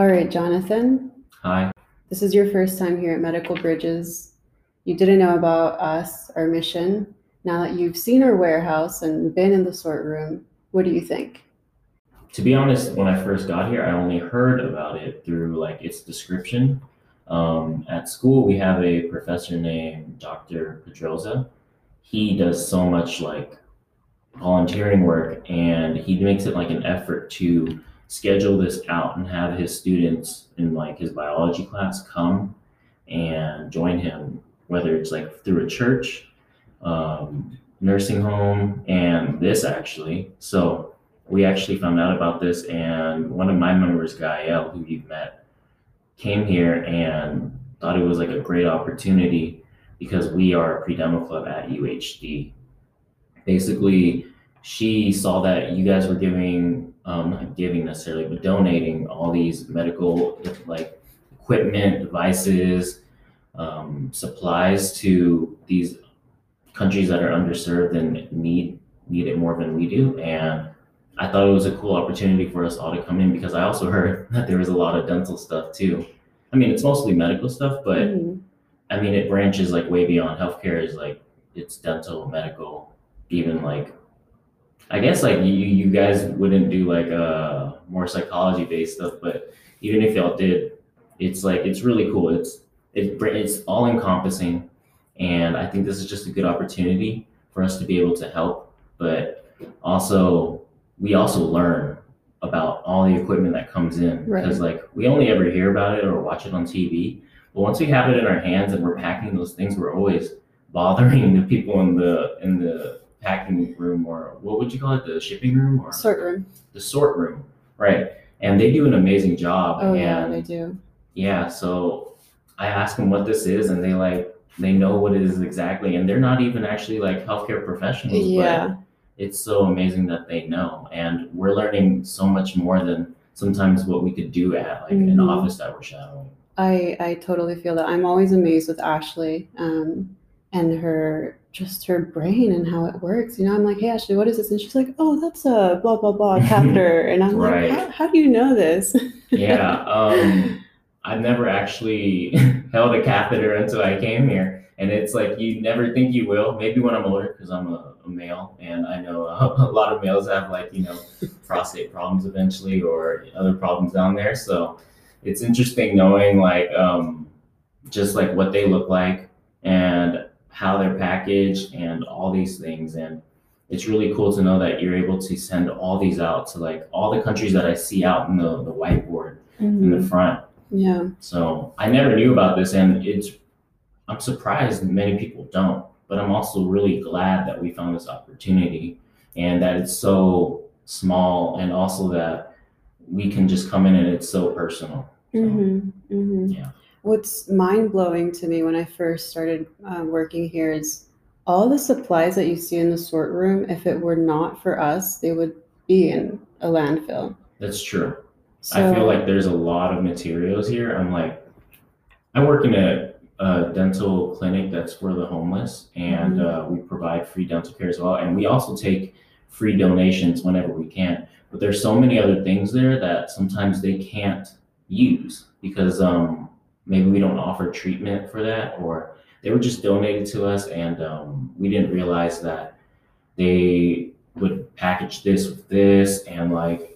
All right, Jonathan, Hi. this is your first time here at Medical Bridges. You didn't know about us, our mission. Now that you've seen our warehouse and been in the sort room, what do you think? To be honest, when I first got here, I only heard about it through like its description. Um, at school, we have a professor named Dr. Pedroza. He does so much like volunteering work and he makes it like an effort to schedule this out and have his students in like his biology class come and join him, whether it's like through a church, um, nursing home, and this actually. So we actually found out about this, and one of my members, Gael, who you've met, came here and thought it was like a great opportunity because we are a pre-demo club at UHD. Basically, she saw that you guys were giving, um, not giving necessarily, but donating all these medical like equipment, devices, um, supplies to these countries that are underserved and need need it more than we do. And I thought it was a cool opportunity for us all to come in because I also heard that there was a lot of dental stuff too. I mean, it's mostly medical stuff, but Mhm. I mean, it branches like way beyond healthcare. Is like it's dental, medical, even like I guess like you you guys wouldn't do like uh more psychology based stuff, but even if y'all did, it's like it's really cool. It's it, it's all encompassing, and I think this is just a good opportunity for us to be able to help, but also we also learn about all the equipment that comes in Right. because like we only ever hear about it or watch it on TV, but once we have it in our hands and we're packing those things, we're always bothering the people in the in the packing room or what would you call it, the shipping room or Sort room. the sort room, right? And they do an amazing job. Oh, yeah, they do. yeah, so I ask them what this is, and they like they know what it is exactly, and they're not even actually like healthcare professionals, Yeah. but it's so amazing that they know, and we're learning so much more than sometimes what we could do at like an Mhm. office that we're shadowing. I I totally feel that. I'm always amazed with Ashley, um, and her just her brain and how it works. You know, I'm like, hey Ashley, what is this? And she's like, oh, that's a blah blah blah catheter. And I'm Right. like, how, how do you know this? Yeah, um, I've never actually held a catheter until I came here, and it's like you never think you will. Maybe when I'm older, because I'm a, a male, and I know a, a lot of males have like you know prostate problems eventually or other problems down there. So it's interesting knowing like um, just like what they look like and how they're packaged and all these things and. It's really cool to know that you're able to send all these out to like all the countries that I see out in the, the whiteboard in the Mhm. front. Yeah. So I never knew about this, and it's I'm surprised many people don't. But I'm also really glad that we found this opportunity, and that it's so small, and also that we can just come in and it's so personal. So, hmm hmm Yeah. What's mind blowing to me when I first started uh, working here is all the supplies that you see in the sort room. If it were not for us, they would be in a landfill. That's true. So, I feel like there's a lot of materials here. I'm like, I work in a, a dental clinic that's for the homeless, and uh, we provide free dental care as well. And we also take free donations whenever we can. But there's so many other things there that sometimes they can't use because um, maybe we don't offer treatment for that, or they were just donated to us, and um, we didn't realize that they would package this with this and like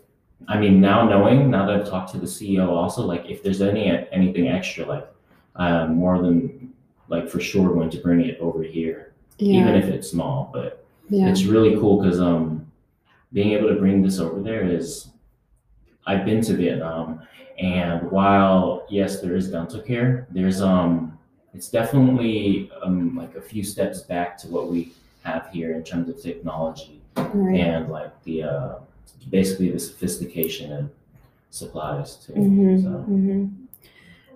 I mean, now knowing, now that I've talked to the CEO also, like if there's any anything extra, like I'm more than like for sure going to bring it over here, even if it's small. But yeah, it's really cool because um, being able to bring this over there is, I've been to Vietnam, and while yes, there is dental care, there's um, it's definitely um like a few steps back to what we have here in terms of technology right. and like the uh, basically the sophistication and supplies too. Mhm, So mhm.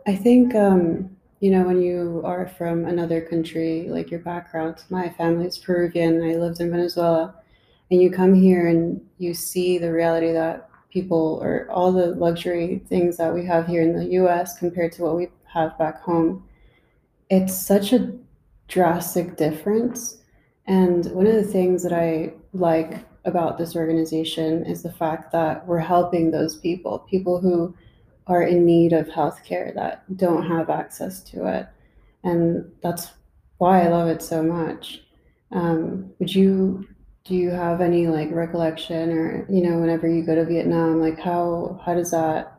I think um, you know when you are from another country, like your background. My family is Peruvian. I lived in Venezuela, and you come here and you see the reality that people or all the luxury things that we have here in the U.S. compared to what we have back home. It's such a drastic difference. And one of the things that I like about this organization is the fact that we're helping those people, people who are in need of healthcare that don't have access to it. And that's why I love it so much. Um, would you do you have any like recollection or you know whenever you go to Vietnam like how how does that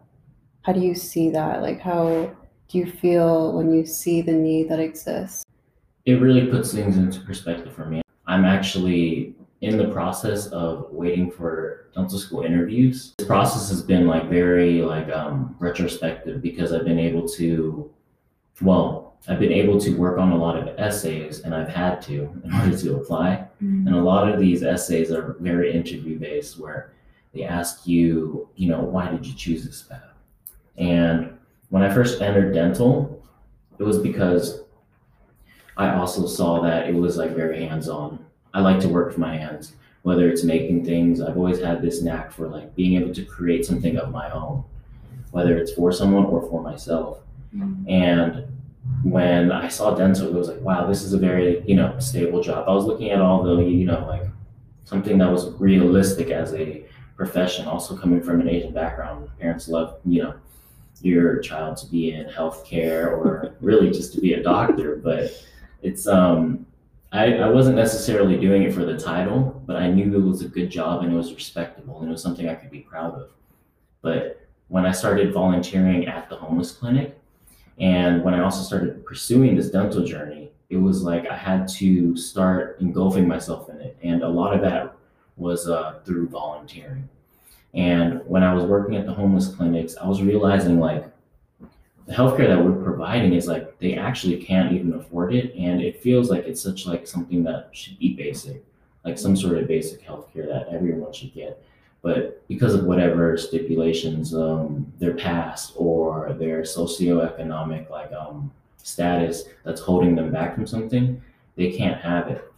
how do you see that like how do you feel when you see the need that exists? It really puts things into perspective for me. I'm actually in the process of waiting for dental school interviews. This process has been like very like um, retrospective because I've been able to, well, I've been able to work on a lot of essays and I've had to in order to apply. Mm-hmm. And a lot of these essays are very interview based where they ask you, you know, why did you choose this path? And when I first entered dental, it was because I also saw that it was like very hands on I like to work with my hands, whether it's making things. I've always had this knack for like being able to create something of my own, whether it's for someone or for myself. Mm-hmm. And when I saw dental, it was like, wow, this is a very, you know, stable job. I was looking at all the, you know, like something that was realistic as a profession, also coming from an Asian background. Parents love, you know, your child to be in healthcare or really just to be a doctor. But it's um I, I wasn't necessarily doing it for the title, but I knew it was a good job and it was respectable and it was something I could be proud of. But when I started volunteering at the homeless clinic and when I also started pursuing this dental journey, it was like I had to start engulfing myself in it. And a lot of that was uh, through volunteering. And when I was working at the homeless clinics, I was realizing like the healthcare that we're providing is like they actually can't even afford it and it feels like it's such like something that should be basic like some sort of basic healthcare that everyone should get but because of whatever stipulations um, their past or their socioeconomic like um, status that's holding them back from something they can't have it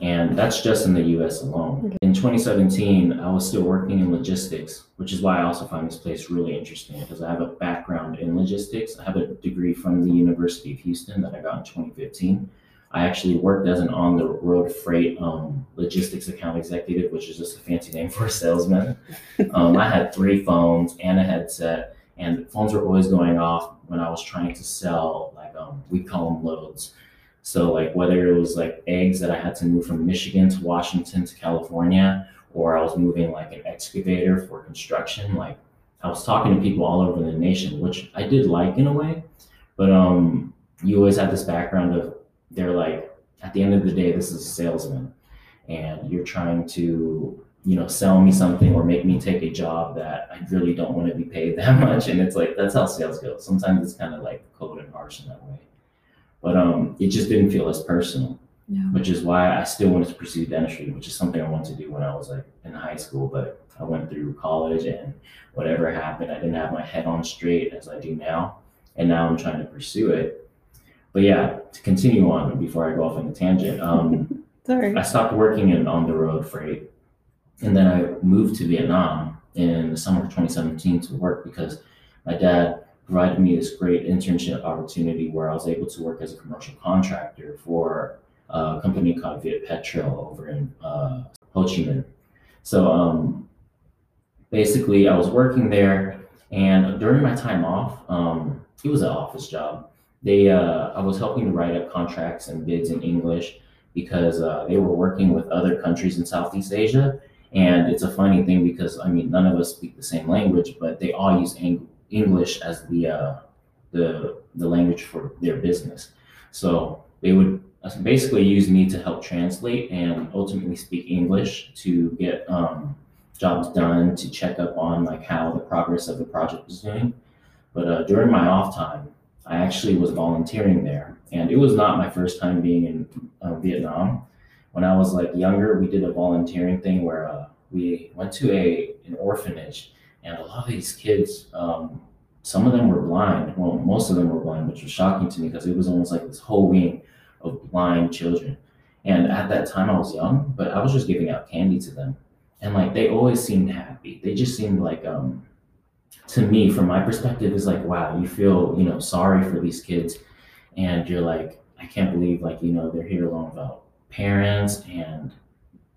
and that's just in the US alone. In 2017, I was still working in logistics, which is why I also find this place really interesting because I have a background in logistics. I have a degree from the University of Houston that I got in 2015. I actually worked as an on the road freight um, logistics account executive, which is just a fancy name for a salesman. Um, I had three phones and a headset, and phones were always going off when I was trying to sell, like, um, we call them loads. So like whether it was like eggs that I had to move from Michigan to Washington to California, or I was moving like an excavator for construction, like I was talking to people all over the nation, which I did like in a way. But um, you always had this background of they're like, at the end of the day, this is a salesman, and you're trying to you know sell me something or make me take a job that I really don't want to be paid that much. And it's like that's how sales goes. Sometimes it's kind of like cold and harsh in that way but um, it just didn't feel as personal. Yeah. Which is why I still wanted to pursue dentistry, which is something I wanted to do when I was like in high school. But I went through college and whatever happened, I didn't have my head on straight as I do now. And now I'm trying to pursue it. But yeah, to continue on before I go off on a tangent, um, Sorry. I stopped working in on the road freight. And then I moved to Vietnam in the summer of 2017 to work because my dad provided me this great internship opportunity where I was able to work as a commercial contractor for a company called Viet Petro over in uh, Ho Chi Minh. So um, basically, I was working there, and during my time off, um, it was an office job. They, uh, I was helping to write up contracts and bids in English because uh, they were working with other countries in Southeast Asia. And it's a funny thing because I mean, none of us speak the same language, but they all use English English as the uh, the the language for their business. So they would basically use me to help translate and ultimately speak English to get um, jobs done to check up on like how the progress of the project is doing. But uh, during my off time, I actually was volunteering there, and it was not my first time being in uh, Vietnam. When I was like younger, we did a volunteering thing where uh, we went to a an orphanage and a lot of these kids, um, some of them were blind. Well, most of them were blind, which was shocking to me because it was almost like this whole wing of blind children. And at that time, I was young, but I was just giving out candy to them, and like they always seemed happy. They just seemed like, um, to me, from my perspective, is like, wow, you feel you know sorry for these kids, and you're like, I can't believe like you know they're here alone without parents, and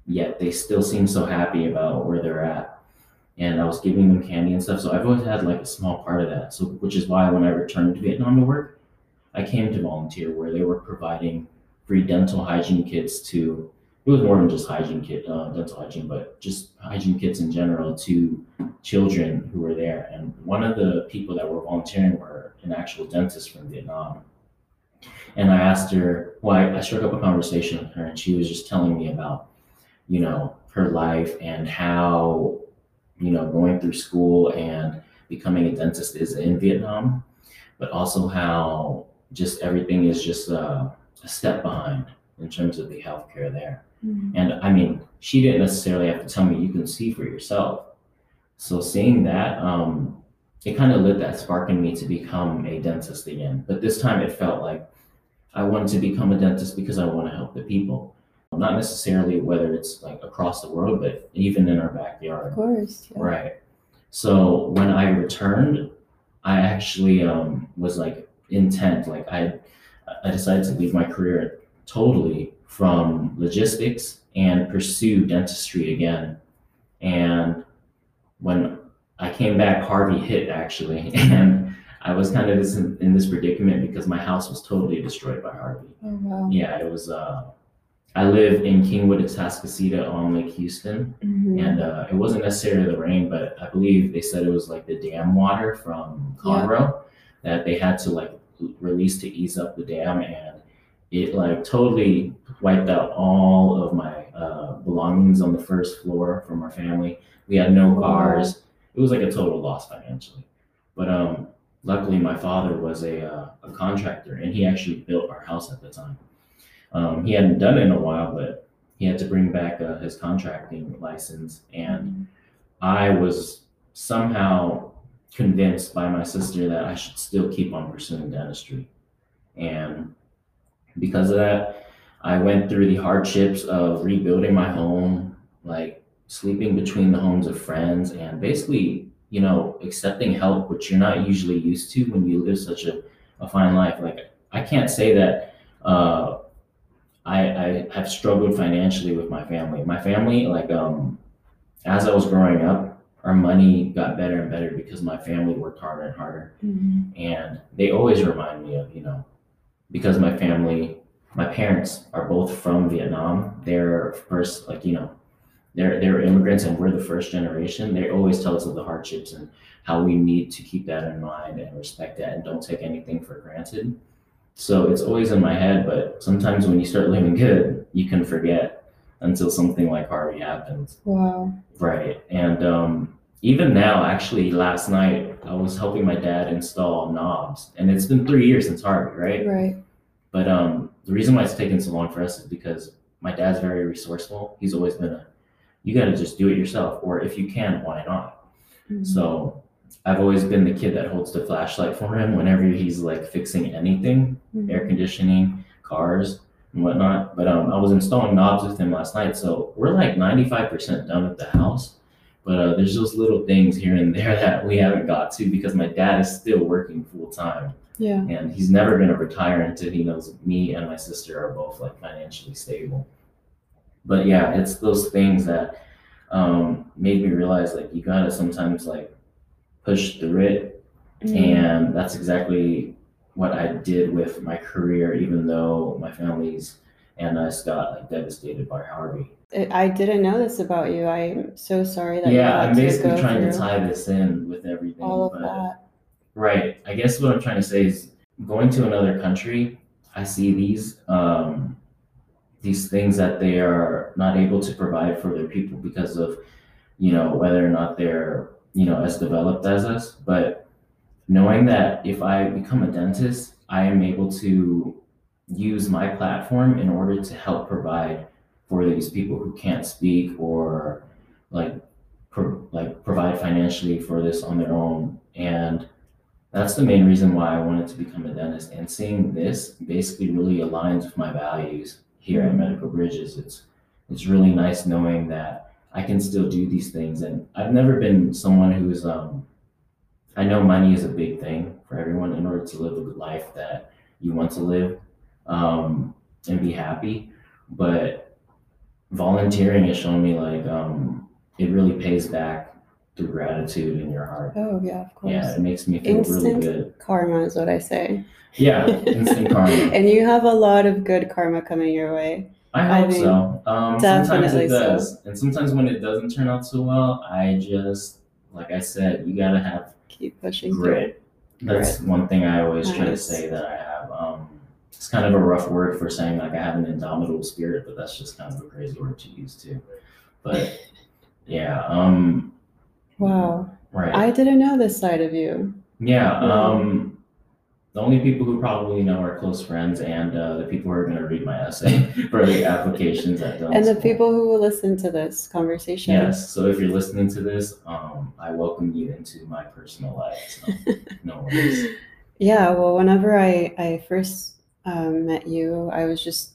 yet they still seem so happy about where they're at and I was giving them candy and stuff. So I've always had like a small part of that. So which is why when I returned to Vietnam to work, I came to volunteer where they were providing free dental hygiene kits to. It was more than just hygiene kit, uh, dental hygiene, but just hygiene kits in general to children who were there. And one of the people that were volunteering were an actual dentist from Vietnam. And I asked her, well, I, I struck up a conversation with her, and she was just telling me about, you know, her life and how, you know, going through school and becoming a dentist is in Vietnam, but also how just everything is just uh, a step behind in terms of the healthcare there. Mhm. And I mean, she didn't necessarily have to tell me, you can see for yourself. So seeing that, um, it kind of lit that spark in me to become a dentist again. But this time it felt like I wanted to become a dentist because I want to help the people. Not necessarily whether it's like across the world, but even in our backyard. Of course. yeah. Right. So when I returned, I actually um, was like intent. Like I, I decided to leave my career totally from logistics and pursue dentistry again. And when I came back, Harvey hit actually, and I was kind of this, in this predicament because my house was totally destroyed by Harvey. Oh wow. Yeah, it was. Uh, I live in Kingwood, Atascocita on Lake Houston Mhm. and uh, it wasn't necessarily the rain, but I believe they said it was like the dam water from Conroe that they had to like release to ease up the dam, and it like totally wiped out all of my uh, belongings on the first floor from our family. We had no cars. It was like a total loss financially, but um, luckily my father was a uh, a contractor, and he actually built our house at the time. Um, he hadn't done it in a while, but he had to bring back uh, his contracting license and i was somehow convinced by my sister that i should still keep on pursuing dentistry and because of that i went through the hardships of rebuilding my home like sleeping between the homes of friends and basically you know accepting help which you're not usually used to when you live such a, a fine life like i can't say that uh, I, I have struggled financially with my family. My family, like um, as I was growing up, our money got better and better because my family worked harder and harder. Mhm. And they always remind me of, you know, because my family, my parents are both from Vietnam. They're first, like, you know, they're they're immigrants and we're the first generation. They always tell us of the hardships and how we need to keep that in mind and respect that and don't take anything for granted. So it's always in my head, but sometimes when you start living good, you can forget until something like Harvey happens. Wow. Right. And um, even now, actually, last night, I was helping my dad install knobs. And it's been three years since Harvey, right? Right. But um, the reason why it's taken so long for us is because my dad's very resourceful. He's always been a, you got to just do it yourself. Or if you can, why not? Mhm. So I've always been the kid that holds the flashlight for him whenever he's like fixing anything Mhm. air conditioning, cars, and whatnot. But um, I was installing knobs with him last night, so we're like 95% done with the house. But uh, there's those little things here and there that we haven't got to because my dad is still working full time, Yeah. and he's never going to retire until he knows me and my sister are both like financially stable. But yeah, it's those things that um, made me realize like you gotta sometimes like push through it Mhm. and that's exactly what I did with my career, even though my family's and us got like devastated by Harvey. I didn't know this about you. I'm so sorry that yeah, I'm basically trying to tie this in with everything. all of but, that. Right. I guess what I'm trying to say is going to another country, I see these um, these things that they are not able to provide for their people because of, you know, whether or not they're, you know, as developed as us. But knowing that if I become a dentist, I am able to use my platform in order to help provide for these people who can't speak or like pro- like provide financially for this on their own and that's the main reason why I wanted to become a dentist. And seeing this basically really aligns with my values here at Medical Bridges. It's it's really nice knowing that I can still do these things. And I've never been someone who's um I know money is a big thing for everyone in order to live good life that you want to live um, and be happy. But volunteering has shown me like um, it really pays back through gratitude in your heart. Oh yeah, of course. Yeah, it makes me feel really good. karma is what I say. Yeah, instant karma. and you have a lot of good karma coming your way. I I hope mean, so. Um, sometimes it so. does, and sometimes when it doesn't turn out so well, I just, like I said, you gotta have Keep pushing through. grit. That's one thing I always try to say that I have. It's kind of a rough word for saying like I have an indomitable spirit, but that's just kind of a crazy word to use too. But yeah, um, Wow. right. I didn't know this side of you. Yeah, um, the only people who probably know are close friends and uh, the people who are going to read my essay for the applications at dental And the School. people who will listen to this conversation. Yes, so if you're listening to this, um, I welcome you into my personal life. So no worries. Yeah, well, whenever I, I first um, met you, I was just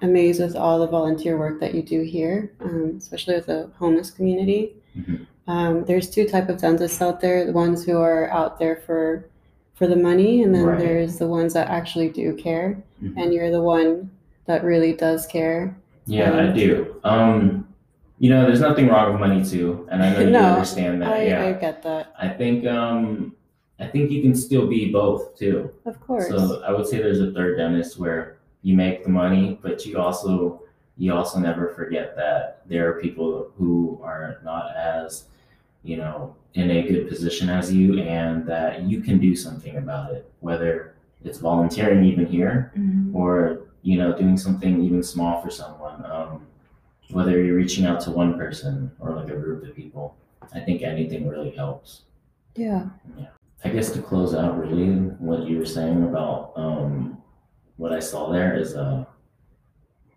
amazed with all the volunteer work that you do here, um, especially with the homeless community. Mhm. Um, there's two type of dentists out there: the ones who are out there for for the money, and then Right. there's the ones that actually do care. Mhm. And you're the one that really does care. Yeah, I Um, do. Um, you know, there's nothing wrong with money too, and I know you No, understand that. I, yeah, I get that, I think um, I think you can still be both too. of course. So I would say there's a third dentist where you make the money, but you also you also never forget that there are people who are not as you know in a good position as you, and that you can do something about it, whether it's volunteering even here Mhm. or you know doing something even small for someone. Um, whether you're reaching out to one person or like a group of people, I think anything really helps. yeah Yeah. I guess to close out, really, what you were saying about um, what I saw there is, uh,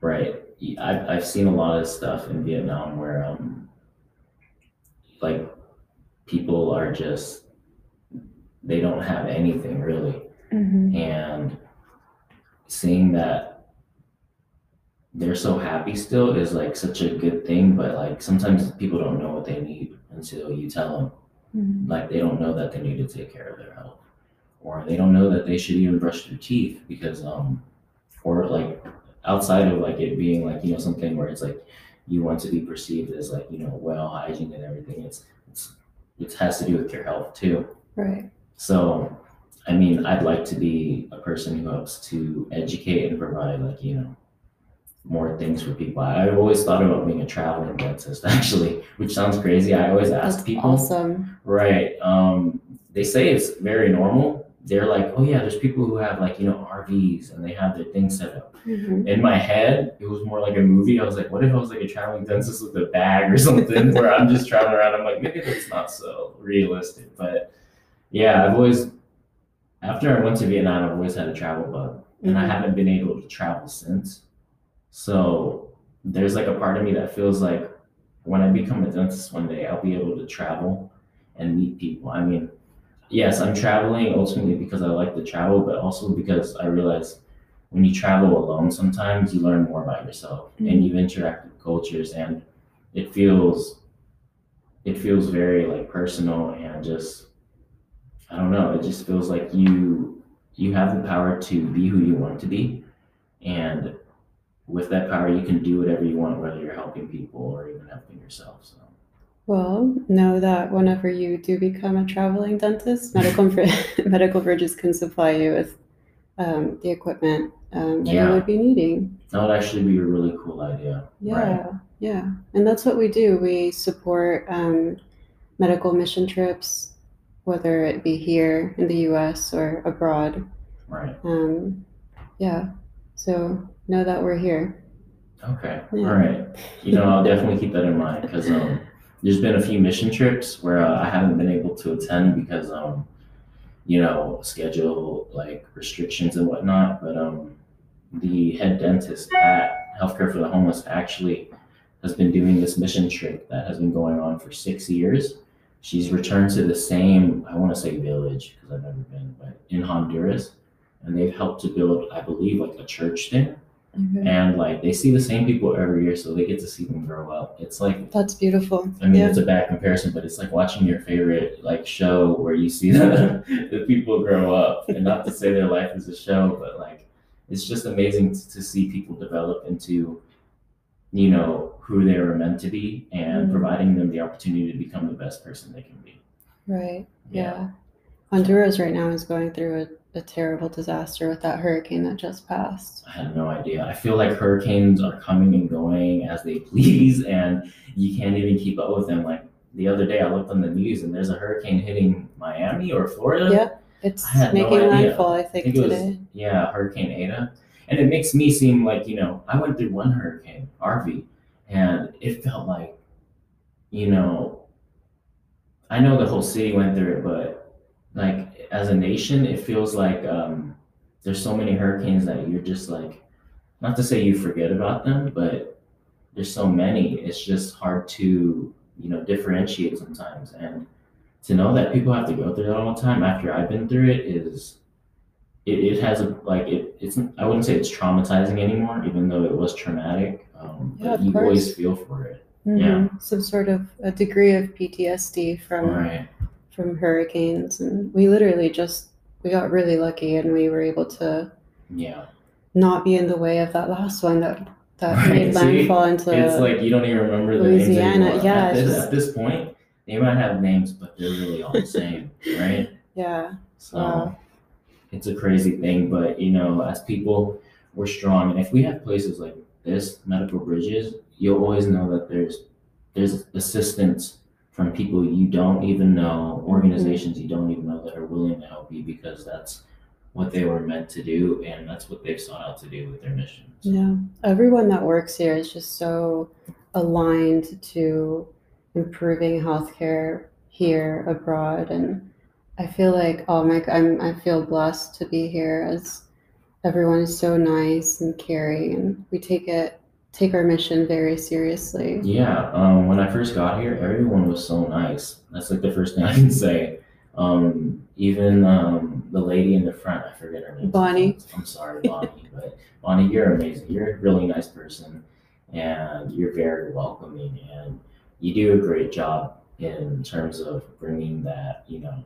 right. I've, I've seen a lot of stuff in Vietnam where, um, like, people are just, they don't have anything really. Mhm. And seeing that they're so happy still is like such a good thing, but like sometimes people don't know what they need until you tell them Mhm. like they don't know that they need to take care of their health or they don't know that they should even brush their teeth because um or like outside of like it being like you know something where it's like you want to be perceived as like you know well hygiene and everything it's it's it has to do with your health too Right. so i mean i'd like to be a person who helps to educate and provide like you know more things for people i've always thought about being a traveling dentist actually which sounds crazy i always ask That's people awesome. Right. Um, they say it's very normal. They're like, oh yeah, there's people who have like you know RVs and they have their things set up. Mhm. In my head, it was more like a movie. I was like, what if I was like a traveling dentist with a bag or something, where I'm just traveling around? I'm like, maybe that's not so realistic. But yeah, I've always, after I went to Vietnam, I've always had a travel bug, and I Mhm. haven't been able to travel since. So there's like a part of me that feels like when I become a dentist one day, I'll be able to travel and meet people. I mean, yes, I'm traveling ultimately because I like to travel, but also because I realize when you travel alone, sometimes you learn more about yourself and mm-hmm. you interact with cultures, and it feels it feels very like personal and just I don't know. It just feels like you you have the power to be who you want to be, and with that power, you can do whatever you want, whether you're helping people or even helping yourself. So. Well, know that whenever you do become a traveling dentist, medical medical bridges can supply you with um, the equipment um, that Yeah. you would be needing. That would actually be a really cool idea. Yeah, Right. yeah, and that's what we do. We support um, medical mission trips, whether it be here in the U.S. or abroad. Right. Um, yeah, so know that we're here. Okay. Yeah. All right. You know, I'll definitely keep that in mind because um, there's been a few mission trips where uh, I haven't been able to attend because um, you know, schedule like restrictions and whatnot. But um, the head dentist at Healthcare for the Homeless actually has been doing this mission trip that has been going on for six years. She's returned to the same, I want to say village because I've never been, but in Honduras. And they've helped to build, I believe, like a church there. Okay. And like they see the same people every year, so they get to see them grow up. It's like That's beautiful. I mean, yeah. it's a bad comparison, but it's like watching your favorite like show where you see the, the people grow up, and not to say their life is a show, but like it's just amazing to, to see people develop into you know, who they were meant to be and Mhm. providing them the opportunity to become the best person they can be. Right. Yeah. Honduras right now is going through a, a terrible disaster with that hurricane that just passed. I had no idea. I feel like hurricanes are coming and going as they please, and you can't even keep up with them. Like the other day, I looked on the news and there's a hurricane hitting Miami or Florida. Yep. It's no making idea. landfall, I I think, think it was today. yeah, Hurricane Eta, and it makes me seem like you know I went through one hurricane, Harvey, and it felt like, you know, I know the whole city went through it, but like as a nation, it feels like um, there's so many hurricanes that you're just like, not to say you forget about them, but there's so many. It's just hard to you know differentiate sometimes, and to know that people have to go through that all the time after I've been through it is it, it has a like it it's I wouldn't say it's traumatizing anymore, even though it was traumatic. Um, Yeah, you always feel for it. Mhm. Some sort of a degree of PTSD from Right. From hurricanes, and we literally just we got really lucky, and we were able to Yeah. not be in the way of that last one that that Right, made landfall into it's like you don't even remember the Louisiana, names anymore. yeah, At this, just- at this point, they might have names, but they're really all the same, right? yeah So Wow. it's a crazy thing, but you know, as people, we're strong, and if we have places like this, medical bridges, you'll always know that there's there's assistance from people you don't even know, organizations you don't even know that are willing to help you because that's what they were meant to do, and that's what they've sought out to do with their mission. So, Yeah, everyone that works here is just so aligned to improving healthcare here abroad, and I feel like oh my, god, I'm I feel blessed to be here as everyone is so nice and caring, and we take it take our mission very seriously. Yeah, um, when I first got here, everyone was so nice. That's like the first thing I can say. Um, even um, the lady in the front, I forget her name. Bonnie. I'm sorry, Bonnie, but Bonnie, you're amazing. You're a really nice person, and you're very welcoming, and you do a great job in terms of bringing that, you know,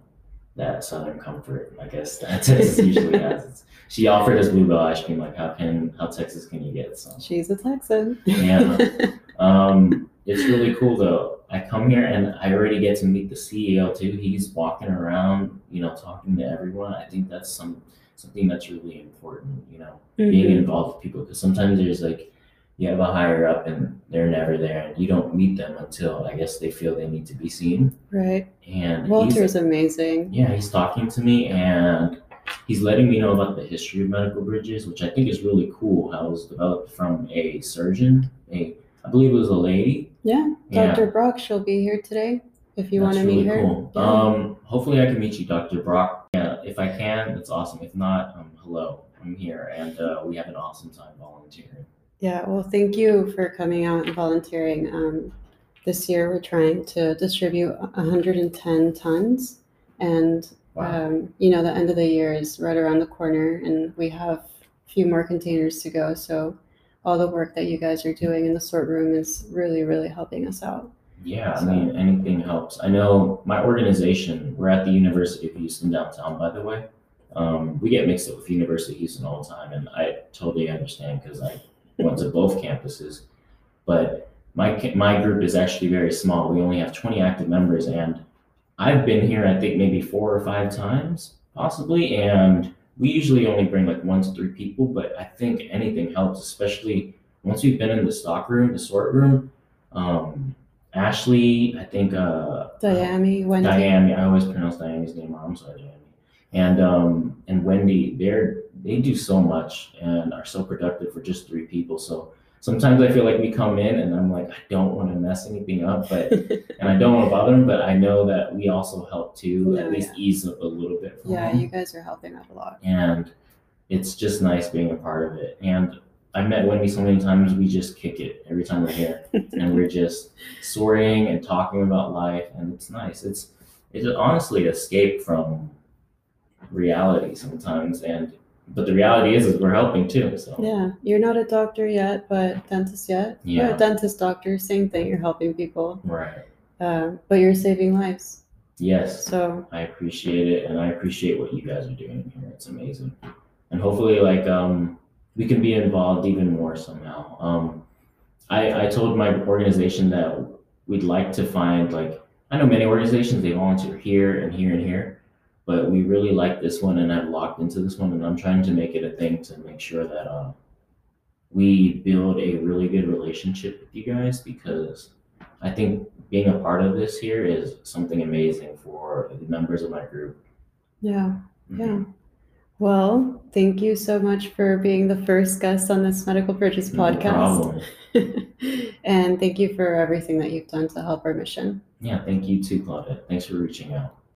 that southern comfort. I guess that Texas usually has. It's, she offered us Blue Bell ice cream. Like, how can how Texas can you get some? She's a Texan. Yeah. Um, it's really cool though. I come here and I already get to meet the CEO too. He's walking around, you know, talking to everyone. I think that's some something that's really important, you know, being Mhm. involved with people because sometimes there's like you have a higher up and they're never there and you don't meet them until I guess they feel they need to be seen. Right. And Walter's amazing. yeah, he's talking to me and he's letting me know about the history of medical bridges, which I think is really cool. How it was developed from a surgeon, a I believe it was a lady. Yeah, Yeah. Dr. Brock, she'll be here today if you want That's to meet really her. cool. Yeah. Um, hopefully I can meet you, Dr. Brock. Yeah, if I can, it's awesome. If not, um, hello, I'm here, and uh, we have an awesome time volunteering. Yeah, well, thank you for coming out and volunteering. Um, this year, we're trying to distribute 110 tons, and Wow. um, you know, the end of the year is right around the corner, and we have a few more containers to go. So, all the work that you guys are doing in the sort room is really, really helping us out. Yeah, I mean, anything helps. I know my organization, we're at the University of Houston downtown, by the way. Um, we get mixed up with University of Houston all the time, and I totally understand because I went to both campuses. But my my group is actually very small. We only have 20 active members, and I've been here, I think, maybe four or five times, possibly. And we usually only bring like one to three people, but I think anything helps, especially once we've been in the stock room, the sort room. Um, Ashley, I think uh Diami, Wendy. Diane, I always pronounce Diane's name wrong, I'm sorry, Diane. And um and Wendy, they're they do so much and are so productive for just three people. So sometimes I feel like we come in and I'm like, I don't want to mess anything up, but and I don't want to bother them, but I know that we also help too, No, at least ease up a little bit for yeah, them you guys are helping out a lot. and it's just nice being a part of it. And I met Wendy so many times, we just kick it every time we're here, and we're just sorting and talking about life, and it's nice. It's it's honestly escape from reality sometimes, and but the reality is, is we're helping too. So Yeah, you're not a doctor yet, but dentist yet. You're Yeah. a dentist doctor, same thing. You're helping people, right, uh, but you're saving lives. yes, So I appreciate it, and I appreciate what you guys are doing here. It's amazing, and hopefully, like um, we can be involved even more somehow. Um, I, I told my organization that we'd like to find like I know many organizations they volunteer here and here and here, but we really like this one and I'm locked into this one and I'm trying to make it a thing to make sure that uh, we build a really good relationship with you guys because I think being a part of this here is something amazing for the members of my group. Yeah, yeah. Well, thank you so much for being the first guest on this Medical Bridges No podcast. problem. and thank you for everything that you've done to help our mission. Yeah, thank you too, Claudette. Thanks for reaching out.